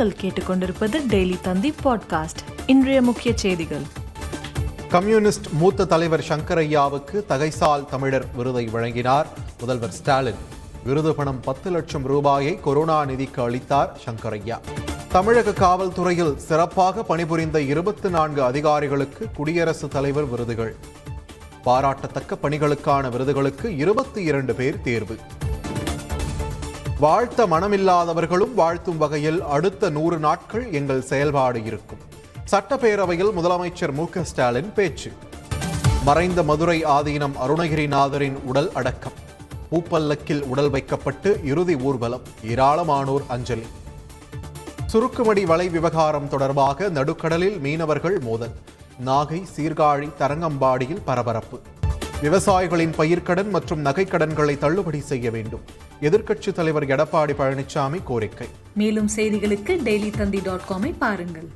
நீங்கள் கேட்டுக்கொண்டிருப்பது டெய்லி தந்தி பாட்காஸ்ட். இன்றைய முக்கிய செய்திகள். கம்யூனிஸ்ட் மூத்த தலைவர் சங்கரையாவுக்கு தகைசால் தமிழர் விருதை வழங்கினார். முதல்வர் ஸ்டாலின் விருது பணம் பத்து லட்சம் ரூபாயை கொரோனா நிதிக்கு அளித்தார் சங்கரையா தமிழக காவல்துறையில் சிறப்பாக பணிபுரிந்த இருபத்தி நான்கு அதிகாரிகளுக்கு குடியரசுத் தலைவர் விருதுகள். பாராட்டத்தக்க பணிகளுக்கான விருதுகளுக்கு இருபத்தி இரண்டு பேர் தேர்வு. வாழ்த்த மனமில்லாதவர்களும் வாழ்த்தும் வகையில் அடுத்த நூறு நாட்கள் எங்கள் செயல்பாடு இருக்கும். சட்டப்பேரவையில் முதலமைச்சர் மு ஸ்டாலின் பேச்சு. மறைந்த மதுரை ஆதீனம் அருணகிரிநாதரின் உடல் அடக்கம். பூப்பல்லக்கில் உடல் வைக்கப்பட்டு இறுதி ஊர்வலம் ஏராளமானோர் அஞ்சலி. சுருக்குமடி வலை விவகாரம் தொடர்பாக நடுக்கடலில் மீனவர்கள் மோதல். நாகை சீர்காழி தரங்கம்பாடியில் பரபரப்பு. விவசாயிகளின் பயிர்க்கடன் மற்றும் நகைக்கடன்களை தள்ளுபடி செய்ய வேண்டும். எதிர்க்கட்சித் தலைவர் எடப்பாடி பழனிசாமி கோரிக்கை. மேலும் செய்திகளுக்கு டெய்லி தந்தி டாட் காமை பாருங்கள்.